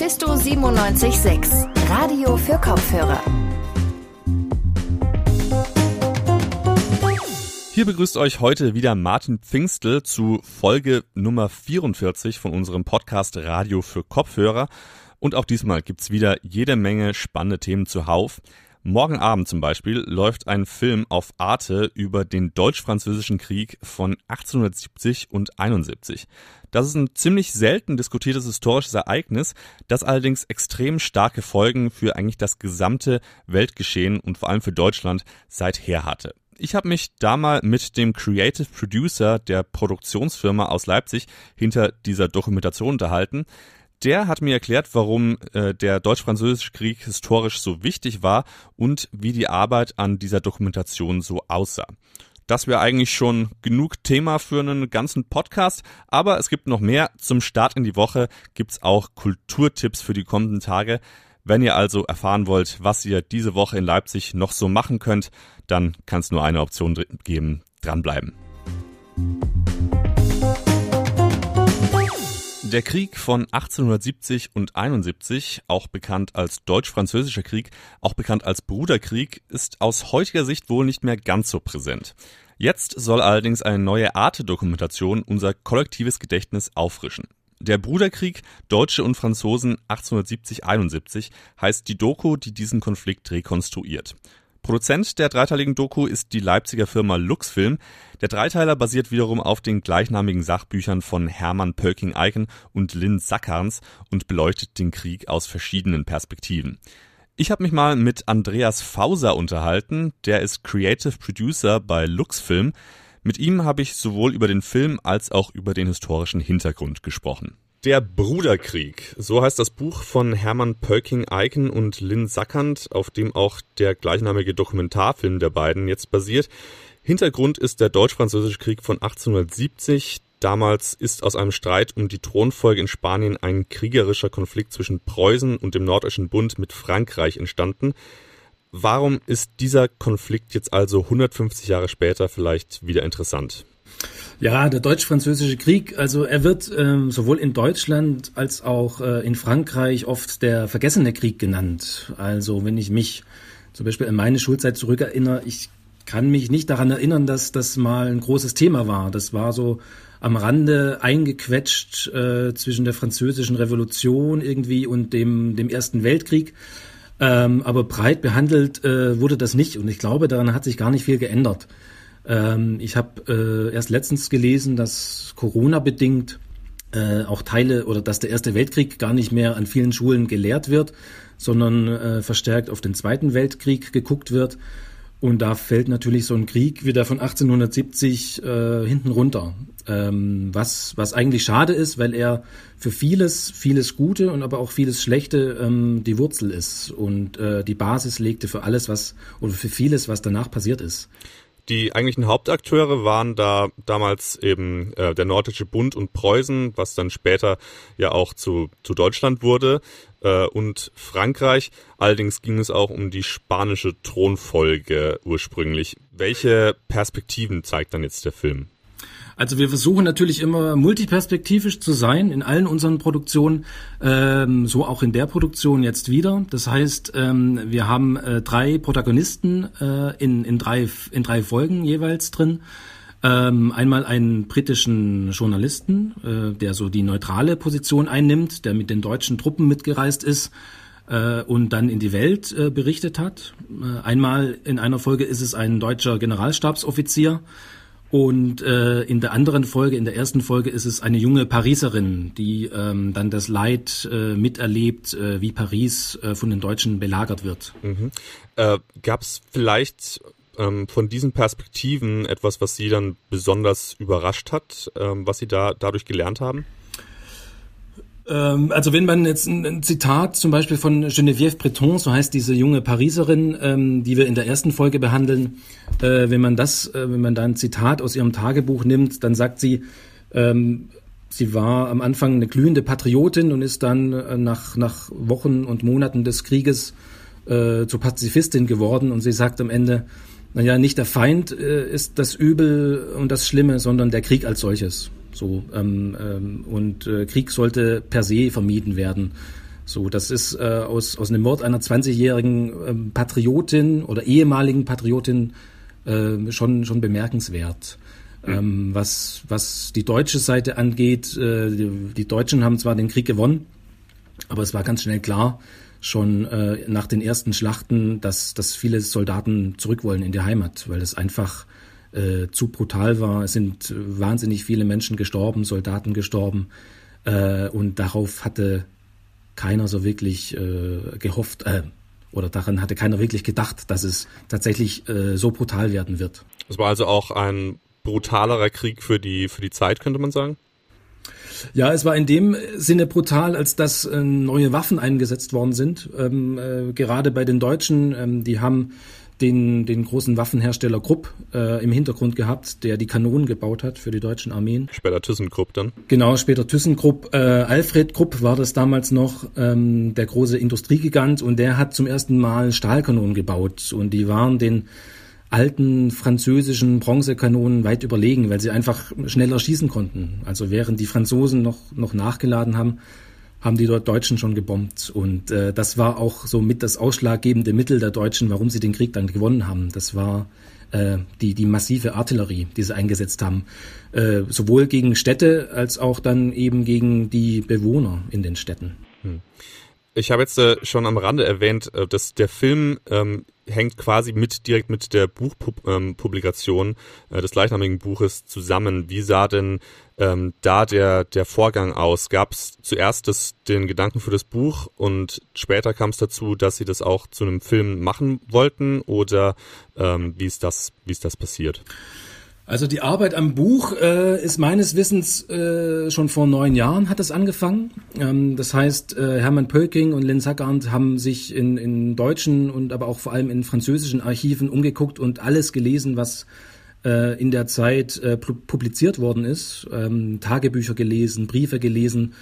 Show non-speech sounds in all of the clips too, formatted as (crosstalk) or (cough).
Mephisto 976, Radio für Kopfhörer. Hier begrüßt euch heute wieder Martin Pfingstel zu Folge Nummer 44 von unserem Podcast Radio für Kopfhörer. Und auch diesmal gibt's wieder jede Menge spannende Themen zuhauf. Morgen Abend zum Beispiel läuft ein Film auf Arte über den Deutsch-Französischen Krieg von 1870 und 71. Das ist ein ziemlich selten diskutiertes historisches Ereignis, das allerdings extrem starke Folgen für eigentlich das gesamte Weltgeschehen und vor allem für Deutschland seither hatte. Ich habe mich da mal mit dem Creative Producer der Produktionsfirma aus Leipzig hinter dieser Dokumentation unterhalten. Der hat mir erklärt, warum äh, der Deutsch-Französische Krieg historisch so wichtig war und wie die Arbeit an dieser Dokumentation so aussah. Das wäre eigentlich schon genug Thema für einen ganzen Podcast, aber es gibt noch mehr. Zum Start in die Woche gibt's auch Kulturtipps für die kommenden Tage. Wenn ihr also erfahren wollt, was ihr diese Woche in Leipzig noch so machen könnt, dann kann es nur eine Option geben, dranbleiben. Der Krieg von 1870 und 71, auch bekannt als Deutsch-Französischer Krieg, auch bekannt als Bruderkrieg, ist aus heutiger Sicht wohl nicht mehr ganz so präsent. Jetzt soll allerdings eine neue Arte-Dokumentation unser kollektives Gedächtnis auffrischen. Der Bruderkrieg Deutsche und Franzosen 1870-71 heißt die Doku, die diesen Konflikt rekonstruiert. Produzent der dreiteiligen Doku ist die Leipziger Firma Luxfilm. Der Dreiteiler basiert wiederum auf den gleichnamigen Sachbüchern von Hermann Pölking-Eichen und Lynn Sackarns und beleuchtet den Krieg aus verschiedenen Perspektiven. Ich habe mich mal mit Andreas Fauser unterhalten, der ist Creative Producer bei Luxfilm. Mit ihm habe ich sowohl über den Film als auch über den historischen Hintergrund gesprochen. Der Bruderkrieg, so heißt das Buch von Hermann Pölking-Eichen und Lynn Sackand, auf dem auch der gleichnamige Dokumentarfilm der beiden jetzt basiert. Hintergrund ist der Deutsch-Französische Krieg von 1870. Damals ist aus einem Streit um die Thronfolge in Spanien ein kriegerischer Konflikt zwischen Preußen und dem Nordischen Bund mit Frankreich entstanden. Warum ist dieser Konflikt jetzt also 150 Jahre später vielleicht wieder interessant? Ja, der deutsch-französische Krieg, also er wird ähm, sowohl in Deutschland als auch äh, in Frankreich oft der vergessene Krieg genannt. Also wenn ich mich zum Beispiel an meine Schulzeit zurückerinnere, ich kann mich nicht daran erinnern, dass das mal ein großes Thema war. Das war so am Rande eingequetscht äh, zwischen der französischen Revolution irgendwie und dem, dem Ersten Weltkrieg. Ähm, aber breit behandelt äh, wurde das nicht und ich glaube, daran hat sich gar nicht viel geändert. Ähm, ich habe äh, erst letztens gelesen, dass Corona bedingt äh, auch Teile oder dass der Erste Weltkrieg gar nicht mehr an vielen Schulen gelehrt wird, sondern äh, verstärkt auf den Zweiten Weltkrieg geguckt wird. Und da fällt natürlich so ein Krieg wie der von 1870 äh, hinten runter. Ähm, was, was eigentlich schade ist, weil er für vieles, vieles Gute und aber auch vieles Schlechte ähm, die Wurzel ist und äh, die Basis legte für alles, was oder für vieles, was danach passiert ist. Die eigentlichen Hauptakteure waren da damals eben äh, der Nordische Bund und Preußen, was dann später ja auch zu, zu Deutschland wurde, äh, und Frankreich. Allerdings ging es auch um die spanische Thronfolge ursprünglich. Welche Perspektiven zeigt dann jetzt der Film? Also wir versuchen natürlich immer multiperspektivisch zu sein in allen unseren Produktionen, ähm, so auch in der Produktion jetzt wieder. Das heißt, ähm, wir haben äh, drei Protagonisten äh, in, in, drei, in drei Folgen jeweils drin. Ähm, einmal einen britischen Journalisten, äh, der so die neutrale Position einnimmt, der mit den deutschen Truppen mitgereist ist äh, und dann in die Welt äh, berichtet hat. Äh, einmal in einer Folge ist es ein deutscher Generalstabsoffizier, und äh, in der anderen Folge, in der ersten Folge, ist es eine junge Pariserin, die ähm, dann das Leid äh, miterlebt, äh, wie Paris äh, von den Deutschen belagert wird. Mhm. Äh, Gab es vielleicht ähm, von diesen Perspektiven etwas, was Sie dann besonders überrascht hat, ähm, was Sie da dadurch gelernt haben? Ähm, also wenn man jetzt ein, ein, Zitat zum Beispiel von Geneviève Breton, so heißt diese junge Pariserin, ähm, die wir in der ersten Folge behandeln, äh, wenn man das, äh, wenn man da ein Zitat aus ihrem Tagebuch nimmt, dann sagt sie, ähm, sie war am Anfang eine glühende Patriotin und ist dann äh, nach, nach Wochen und Monaten des Krieges äh, zur Pazifistin geworden und sie sagt am Ende, naja, nicht der Feind äh, ist das Übel und das Schlimme, sondern der Krieg als solches. So ähm, ähm, und äh, Krieg sollte per se vermieden werden. So, das ist äh, aus, aus einem Mord einer 20-jährigen ähm, Patriotin oder ehemaligen Patriotin äh, schon, schon bemerkenswert. Mhm. Ähm, was, was die deutsche Seite angeht, äh, die, die Deutschen haben zwar den Krieg gewonnen, aber es war ganz schnell klar, schon äh, nach den ersten Schlachten, dass, dass viele Soldaten zurück wollen in die Heimat, weil es einfach äh, zu brutal war. Es sind wahnsinnig viele Menschen gestorben, Soldaten gestorben. Äh, und darauf hatte keiner so wirklich äh, gehofft, äh, oder daran hatte keiner wirklich gedacht, dass es tatsächlich äh, so brutal werden wird. Es war also auch ein brutalerer Krieg für die, für die Zeit, könnte man sagen? Ja, es war in dem Sinne brutal, als dass äh, neue Waffen eingesetzt worden sind. Ähm, äh, gerade bei den Deutschen, ähm, die haben den, den großen Waffenhersteller Krupp äh, im Hintergrund gehabt, der die Kanonen gebaut hat für die deutschen Armeen. Später ThyssenKrupp dann? Genau, später ThyssenKrupp. Äh, Alfred Krupp war das damals noch, ähm, der große Industriegigant und der hat zum ersten Mal Stahlkanonen gebaut und die waren den alten französischen Bronzekanonen weit überlegen, weil sie einfach schneller schießen konnten. Also während die Franzosen noch, noch nachgeladen haben, haben die dort Deutschen schon gebombt. Und äh, das war auch so mit das ausschlaggebende Mittel der Deutschen, warum sie den Krieg dann gewonnen haben. Das war äh, die, die massive Artillerie, die sie eingesetzt haben. Äh, sowohl gegen Städte als auch dann eben gegen die Bewohner in den Städten. Hm. Ich habe jetzt äh, schon am Rande erwähnt, äh, dass der Film ähm, hängt quasi mit direkt mit der Buchpublikation äh, des gleichnamigen Buches zusammen. Wie sah denn ähm, da der, der Vorgang aus? Gab es zuerst das, den Gedanken für das Buch und später kam es dazu, dass Sie das auch zu einem Film machen wollten oder ähm, wie, ist das, wie ist das passiert? Also die Arbeit am Buch äh, ist meines Wissens äh, schon vor neun Jahren hat es angefangen. Ähm, das heißt, äh, Hermann Pölking und Lynn Sackand haben sich in, in deutschen und aber auch vor allem in französischen Archiven umgeguckt und alles gelesen, was äh, in der Zeit äh, publiziert worden ist. Ähm, Tagebücher gelesen, Briefe gelesen.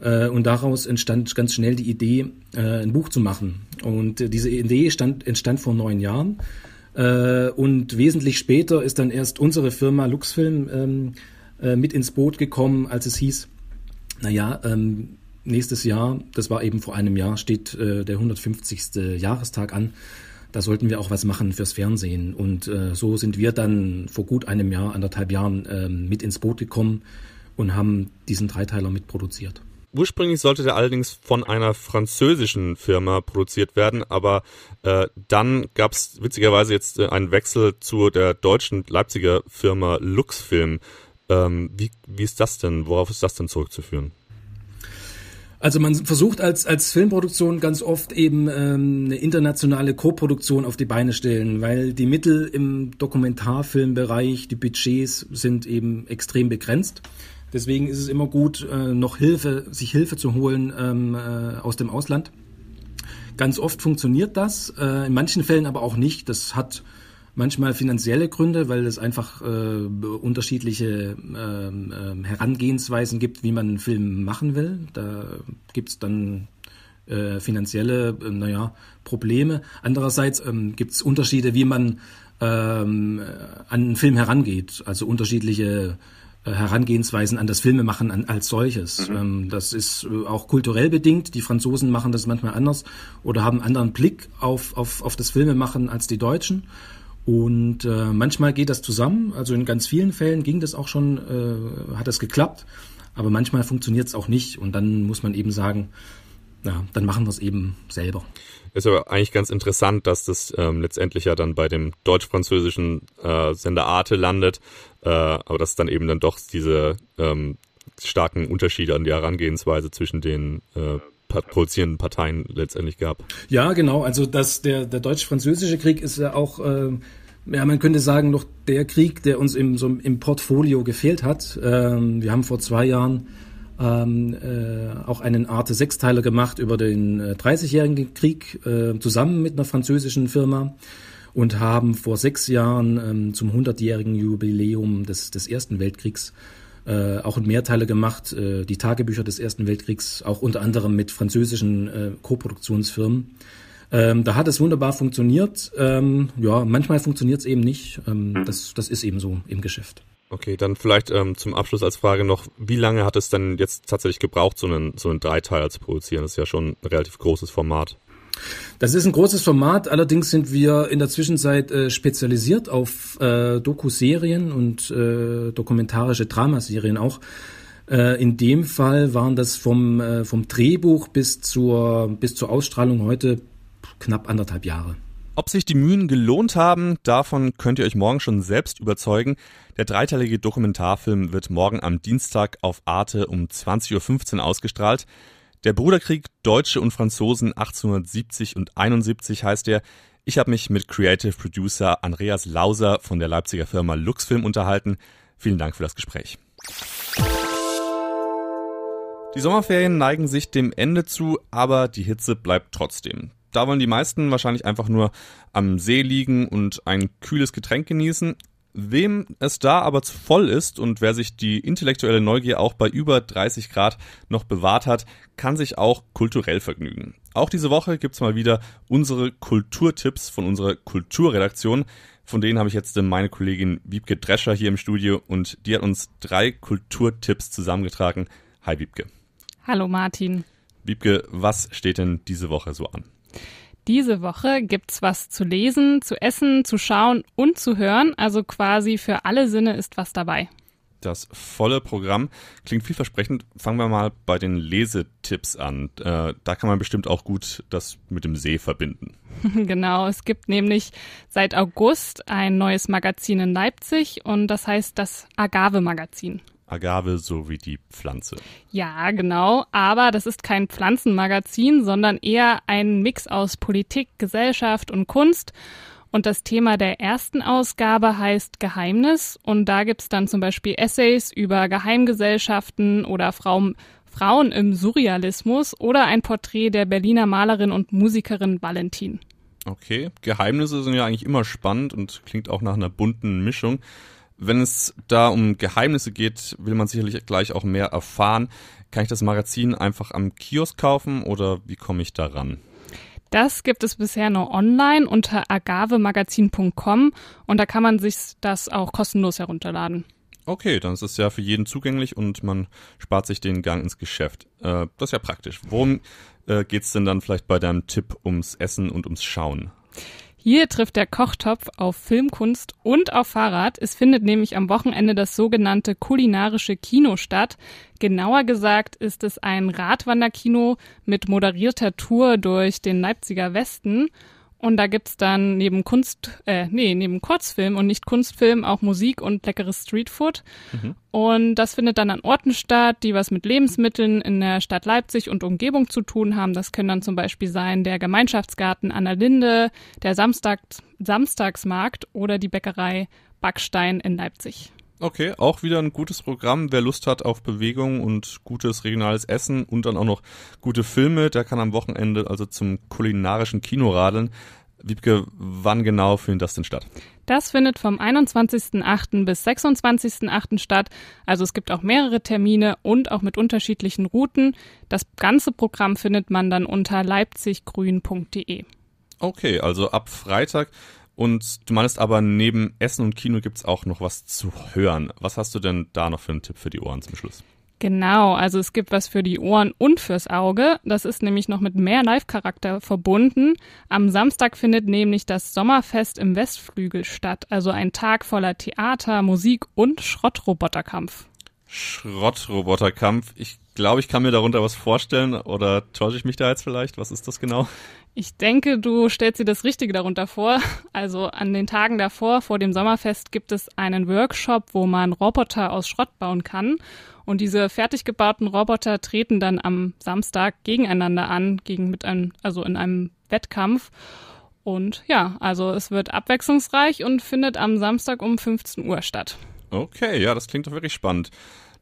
Äh, und daraus entstand ganz schnell die Idee, äh, ein Buch zu machen. Und äh, diese Idee stand, entstand vor neun Jahren. Äh, und wesentlich später ist dann erst unsere Firma Luxfilm ähm, äh, mit ins Boot gekommen, als es hieß, naja, ähm, nächstes Jahr, das war eben vor einem Jahr, steht äh, der 150. Jahrestag an. Da sollten wir auch was machen fürs Fernsehen. Und äh, so sind wir dann vor gut einem Jahr, anderthalb Jahren äh, mit ins Boot gekommen und haben diesen Dreiteiler mitproduziert. Ursprünglich sollte der allerdings von einer französischen Firma produziert werden, aber äh, dann gab es witzigerweise jetzt äh, einen Wechsel zu der deutschen Leipziger Firma Luxfilm. Ähm, wie, wie ist das denn? Worauf ist das denn zurückzuführen? Also man versucht als, als Filmproduktion ganz oft eben ähm, eine internationale Koproduktion auf die Beine stellen, weil die Mittel im Dokumentarfilmbereich, die Budgets sind eben extrem begrenzt. Deswegen ist es immer gut, äh, noch Hilfe, sich Hilfe zu holen ähm, äh, aus dem Ausland. Ganz oft funktioniert das, äh, in manchen Fällen aber auch nicht. Das hat manchmal finanzielle Gründe, weil es einfach äh, unterschiedliche äh, Herangehensweisen gibt, wie man einen Film machen will. Da gibt's dann äh, finanzielle, äh, naja, Probleme. Andererseits ähm, gibt's Unterschiede, wie man ähm, an einen Film herangeht. Also unterschiedliche Herangehensweisen an das Filmemachen an, als solches. Mhm. Ähm, das ist äh, auch kulturell bedingt. Die Franzosen machen das manchmal anders oder haben einen anderen Blick auf, auf, auf das Filmemachen als die Deutschen. Und äh, manchmal geht das zusammen. Also in ganz vielen Fällen ging das auch schon, äh, hat das geklappt. Aber manchmal funktioniert es auch nicht. Und dann muss man eben sagen, ja, dann machen wir es eben selber. Ist aber eigentlich ganz interessant, dass das ähm, letztendlich ja dann bei dem deutsch-französischen äh, Sender Arte landet, äh, aber dass es dann eben dann doch diese ähm, starken Unterschiede an die Herangehensweise zwischen den äh, produzierenden Parteien letztendlich gab. Ja, genau. Also dass der, der deutsch-französische Krieg ist ja auch, äh, ja, man könnte sagen, noch der Krieg, der uns im, so im Portfolio gefehlt hat. Ähm, wir haben vor zwei Jahren ähm, äh, auch einen Arte Sechsteiler gemacht über den äh, 30-jährigen Krieg äh, zusammen mit einer französischen Firma und haben vor sechs Jahren ähm, zum 100-jährigen Jubiläum des, des Ersten Weltkriegs äh, auch einen Mehrteiler gemacht, äh, die Tagebücher des Ersten Weltkriegs, auch unter anderem mit französischen äh, Koproduktionsfirmen. Ähm, da hat es wunderbar funktioniert. Ähm, ja, manchmal funktioniert es eben nicht. Ähm, das, das ist eben so im Geschäft. Okay, dann vielleicht ähm, zum Abschluss als Frage noch, wie lange hat es denn jetzt tatsächlich gebraucht, so einen, so einen Dreiteiler zu produzieren? Das ist ja schon ein relativ großes Format. Das ist ein großes Format, allerdings sind wir in der Zwischenzeit äh, spezialisiert auf äh, Dokuserien und äh, dokumentarische Dramaserien auch. Äh, in dem Fall waren das vom, äh, vom Drehbuch bis zur, bis zur Ausstrahlung heute knapp anderthalb Jahre. Ob sich die Mühen gelohnt haben, davon könnt ihr euch morgen schon selbst überzeugen. Der dreiteilige Dokumentarfilm wird morgen am Dienstag auf Arte um 20.15 Uhr ausgestrahlt. Der Bruderkrieg Deutsche und Franzosen 1870 und 71 heißt er. Ich habe mich mit Creative Producer Andreas Lauser von der Leipziger Firma Luxfilm unterhalten. Vielen Dank für das Gespräch. Die Sommerferien neigen sich dem Ende zu, aber die Hitze bleibt trotzdem. Da wollen die meisten wahrscheinlich einfach nur am See liegen und ein kühles Getränk genießen. Wem es da aber zu voll ist und wer sich die intellektuelle Neugier auch bei über 30 Grad noch bewahrt hat, kann sich auch kulturell vergnügen. Auch diese Woche gibt's mal wieder unsere Kulturtipps von unserer Kulturredaktion. Von denen habe ich jetzt meine Kollegin Wiebke Drescher hier im Studio und die hat uns drei Kulturtipps zusammengetragen. Hi Wiebke. Hallo Martin. Wiebke, was steht denn diese Woche so an? Diese Woche gibt's was zu lesen, zu essen, zu schauen und zu hören. Also quasi für alle Sinne ist was dabei. Das volle Programm klingt vielversprechend. Fangen wir mal bei den Lesetipps an. Äh, da kann man bestimmt auch gut das mit dem See verbinden. (laughs) genau, es gibt nämlich seit August ein neues Magazin in Leipzig und das heißt das Agave-Magazin. Agave so wie die Pflanze. Ja, genau. Aber das ist kein Pflanzenmagazin, sondern eher ein Mix aus Politik, Gesellschaft und Kunst. Und das Thema der ersten Ausgabe heißt Geheimnis. Und da gibt's dann zum Beispiel Essays über Geheimgesellschaften oder Frauen, Frauen im Surrealismus oder ein Porträt der Berliner Malerin und Musikerin Valentin. Okay, Geheimnisse sind ja eigentlich immer spannend und klingt auch nach einer bunten Mischung. Wenn es da um Geheimnisse geht, will man sicherlich gleich auch mehr erfahren. Kann ich das Magazin einfach am Kiosk kaufen oder wie komme ich daran? Das gibt es bisher nur online unter agavemagazin.com und da kann man sich das auch kostenlos herunterladen. Okay, dann ist es ja für jeden zugänglich und man spart sich den Gang ins Geschäft. Äh, das ist ja praktisch. Worum äh, geht's denn dann vielleicht bei deinem Tipp ums Essen und ums Schauen? Hier trifft der Kochtopf auf Filmkunst und auf Fahrrad. Es findet nämlich am Wochenende das sogenannte kulinarische Kino statt. Genauer gesagt ist es ein Radwanderkino mit moderierter Tour durch den Leipziger Westen. Und da gibt's dann neben Kunst, äh, nee, neben Kurzfilm und nicht Kunstfilm auch Musik und leckeres Streetfood. Mhm. Und das findet dann an Orten statt, die was mit Lebensmitteln in der Stadt Leipzig und Umgebung zu tun haben. Das können dann zum Beispiel sein der Gemeinschaftsgarten an der Linde, der Samstags Samstagsmarkt oder die Bäckerei Backstein in Leipzig. Okay, auch wieder ein gutes Programm. Wer Lust hat auf Bewegung und gutes regionales Essen und dann auch noch gute Filme, der kann am Wochenende also zum kulinarischen Kino radeln. Wiebke, wann genau findet das denn statt? Das findet vom 21.08. bis 26.08. statt. Also es gibt auch mehrere Termine und auch mit unterschiedlichen Routen. Das ganze Programm findet man dann unter leipziggrün.de. Okay, also ab Freitag und du meinst aber, neben Essen und Kino gibt's auch noch was zu hören. Was hast du denn da noch für einen Tipp für die Ohren zum Schluss? Genau, also es gibt was für die Ohren und fürs Auge. Das ist nämlich noch mit mehr Live-Charakter verbunden. Am Samstag findet nämlich das Sommerfest im Westflügel statt, also ein Tag voller Theater, Musik und Schrottroboterkampf. Schrottroboterkampf. Ich glaube, ich kann mir darunter was vorstellen oder täusche ich mich da jetzt vielleicht? Was ist das genau? Ich denke, du stellst dir das Richtige darunter vor. Also an den Tagen davor, vor dem Sommerfest, gibt es einen Workshop, wo man Roboter aus Schrott bauen kann. Und diese fertig gebauten Roboter treten dann am Samstag gegeneinander an, gegen mit einem, also in einem Wettkampf. Und ja, also es wird abwechslungsreich und findet am Samstag um 15 Uhr statt. Okay, ja, das klingt doch wirklich spannend.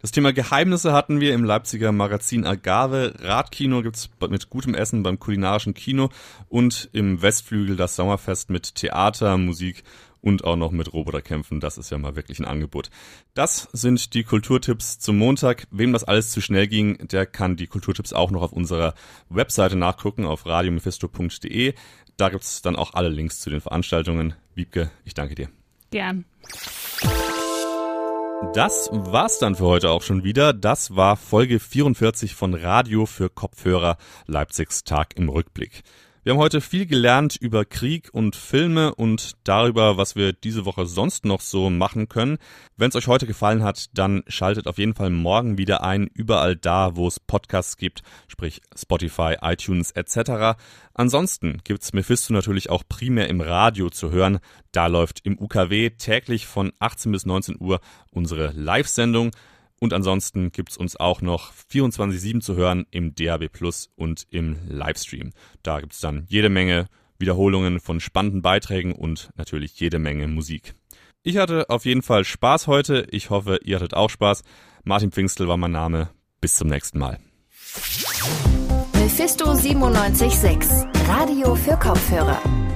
Das Thema Geheimnisse hatten wir im Leipziger Magazin Agave. Radkino gibt's mit gutem Essen beim kulinarischen Kino und im Westflügel das Sommerfest mit Theater, Musik und auch noch mit Roboterkämpfen. Das ist ja mal wirklich ein Angebot. Das sind die Kulturtipps zum Montag. Wem das alles zu schnell ging, der kann die Kulturtipps auch noch auf unserer Webseite nachgucken auf radiomephisto.de. Da gibt's dann auch alle Links zu den Veranstaltungen. Wiebke, ich danke dir. Gern. Das war's dann für heute auch schon wieder. Das war Folge 44 von Radio für Kopfhörer Leipzigs Tag im Rückblick. Wir haben heute viel gelernt über Krieg und Filme und darüber, was wir diese Woche sonst noch so machen können. Wenn es euch heute gefallen hat, dann schaltet auf jeden Fall morgen wieder ein, überall da, wo es Podcasts gibt, sprich Spotify, iTunes etc. Ansonsten gibt's Mephisto natürlich auch primär im Radio zu hören. Da läuft im UKW täglich von 18 bis 19 Uhr unsere Live-Sendung. Und ansonsten gibt's uns auch noch 24-7 zu hören im DAB Plus und im Livestream. Da gibt's dann jede Menge Wiederholungen von spannenden Beiträgen und natürlich jede Menge Musik. Ich hatte auf jeden Fall Spaß heute. Ich hoffe, ihr hattet auch Spaß. Martin Pfingstel war mein Name. Bis zum nächsten Mal. Mephisto 976, Radio für Kopfhörer.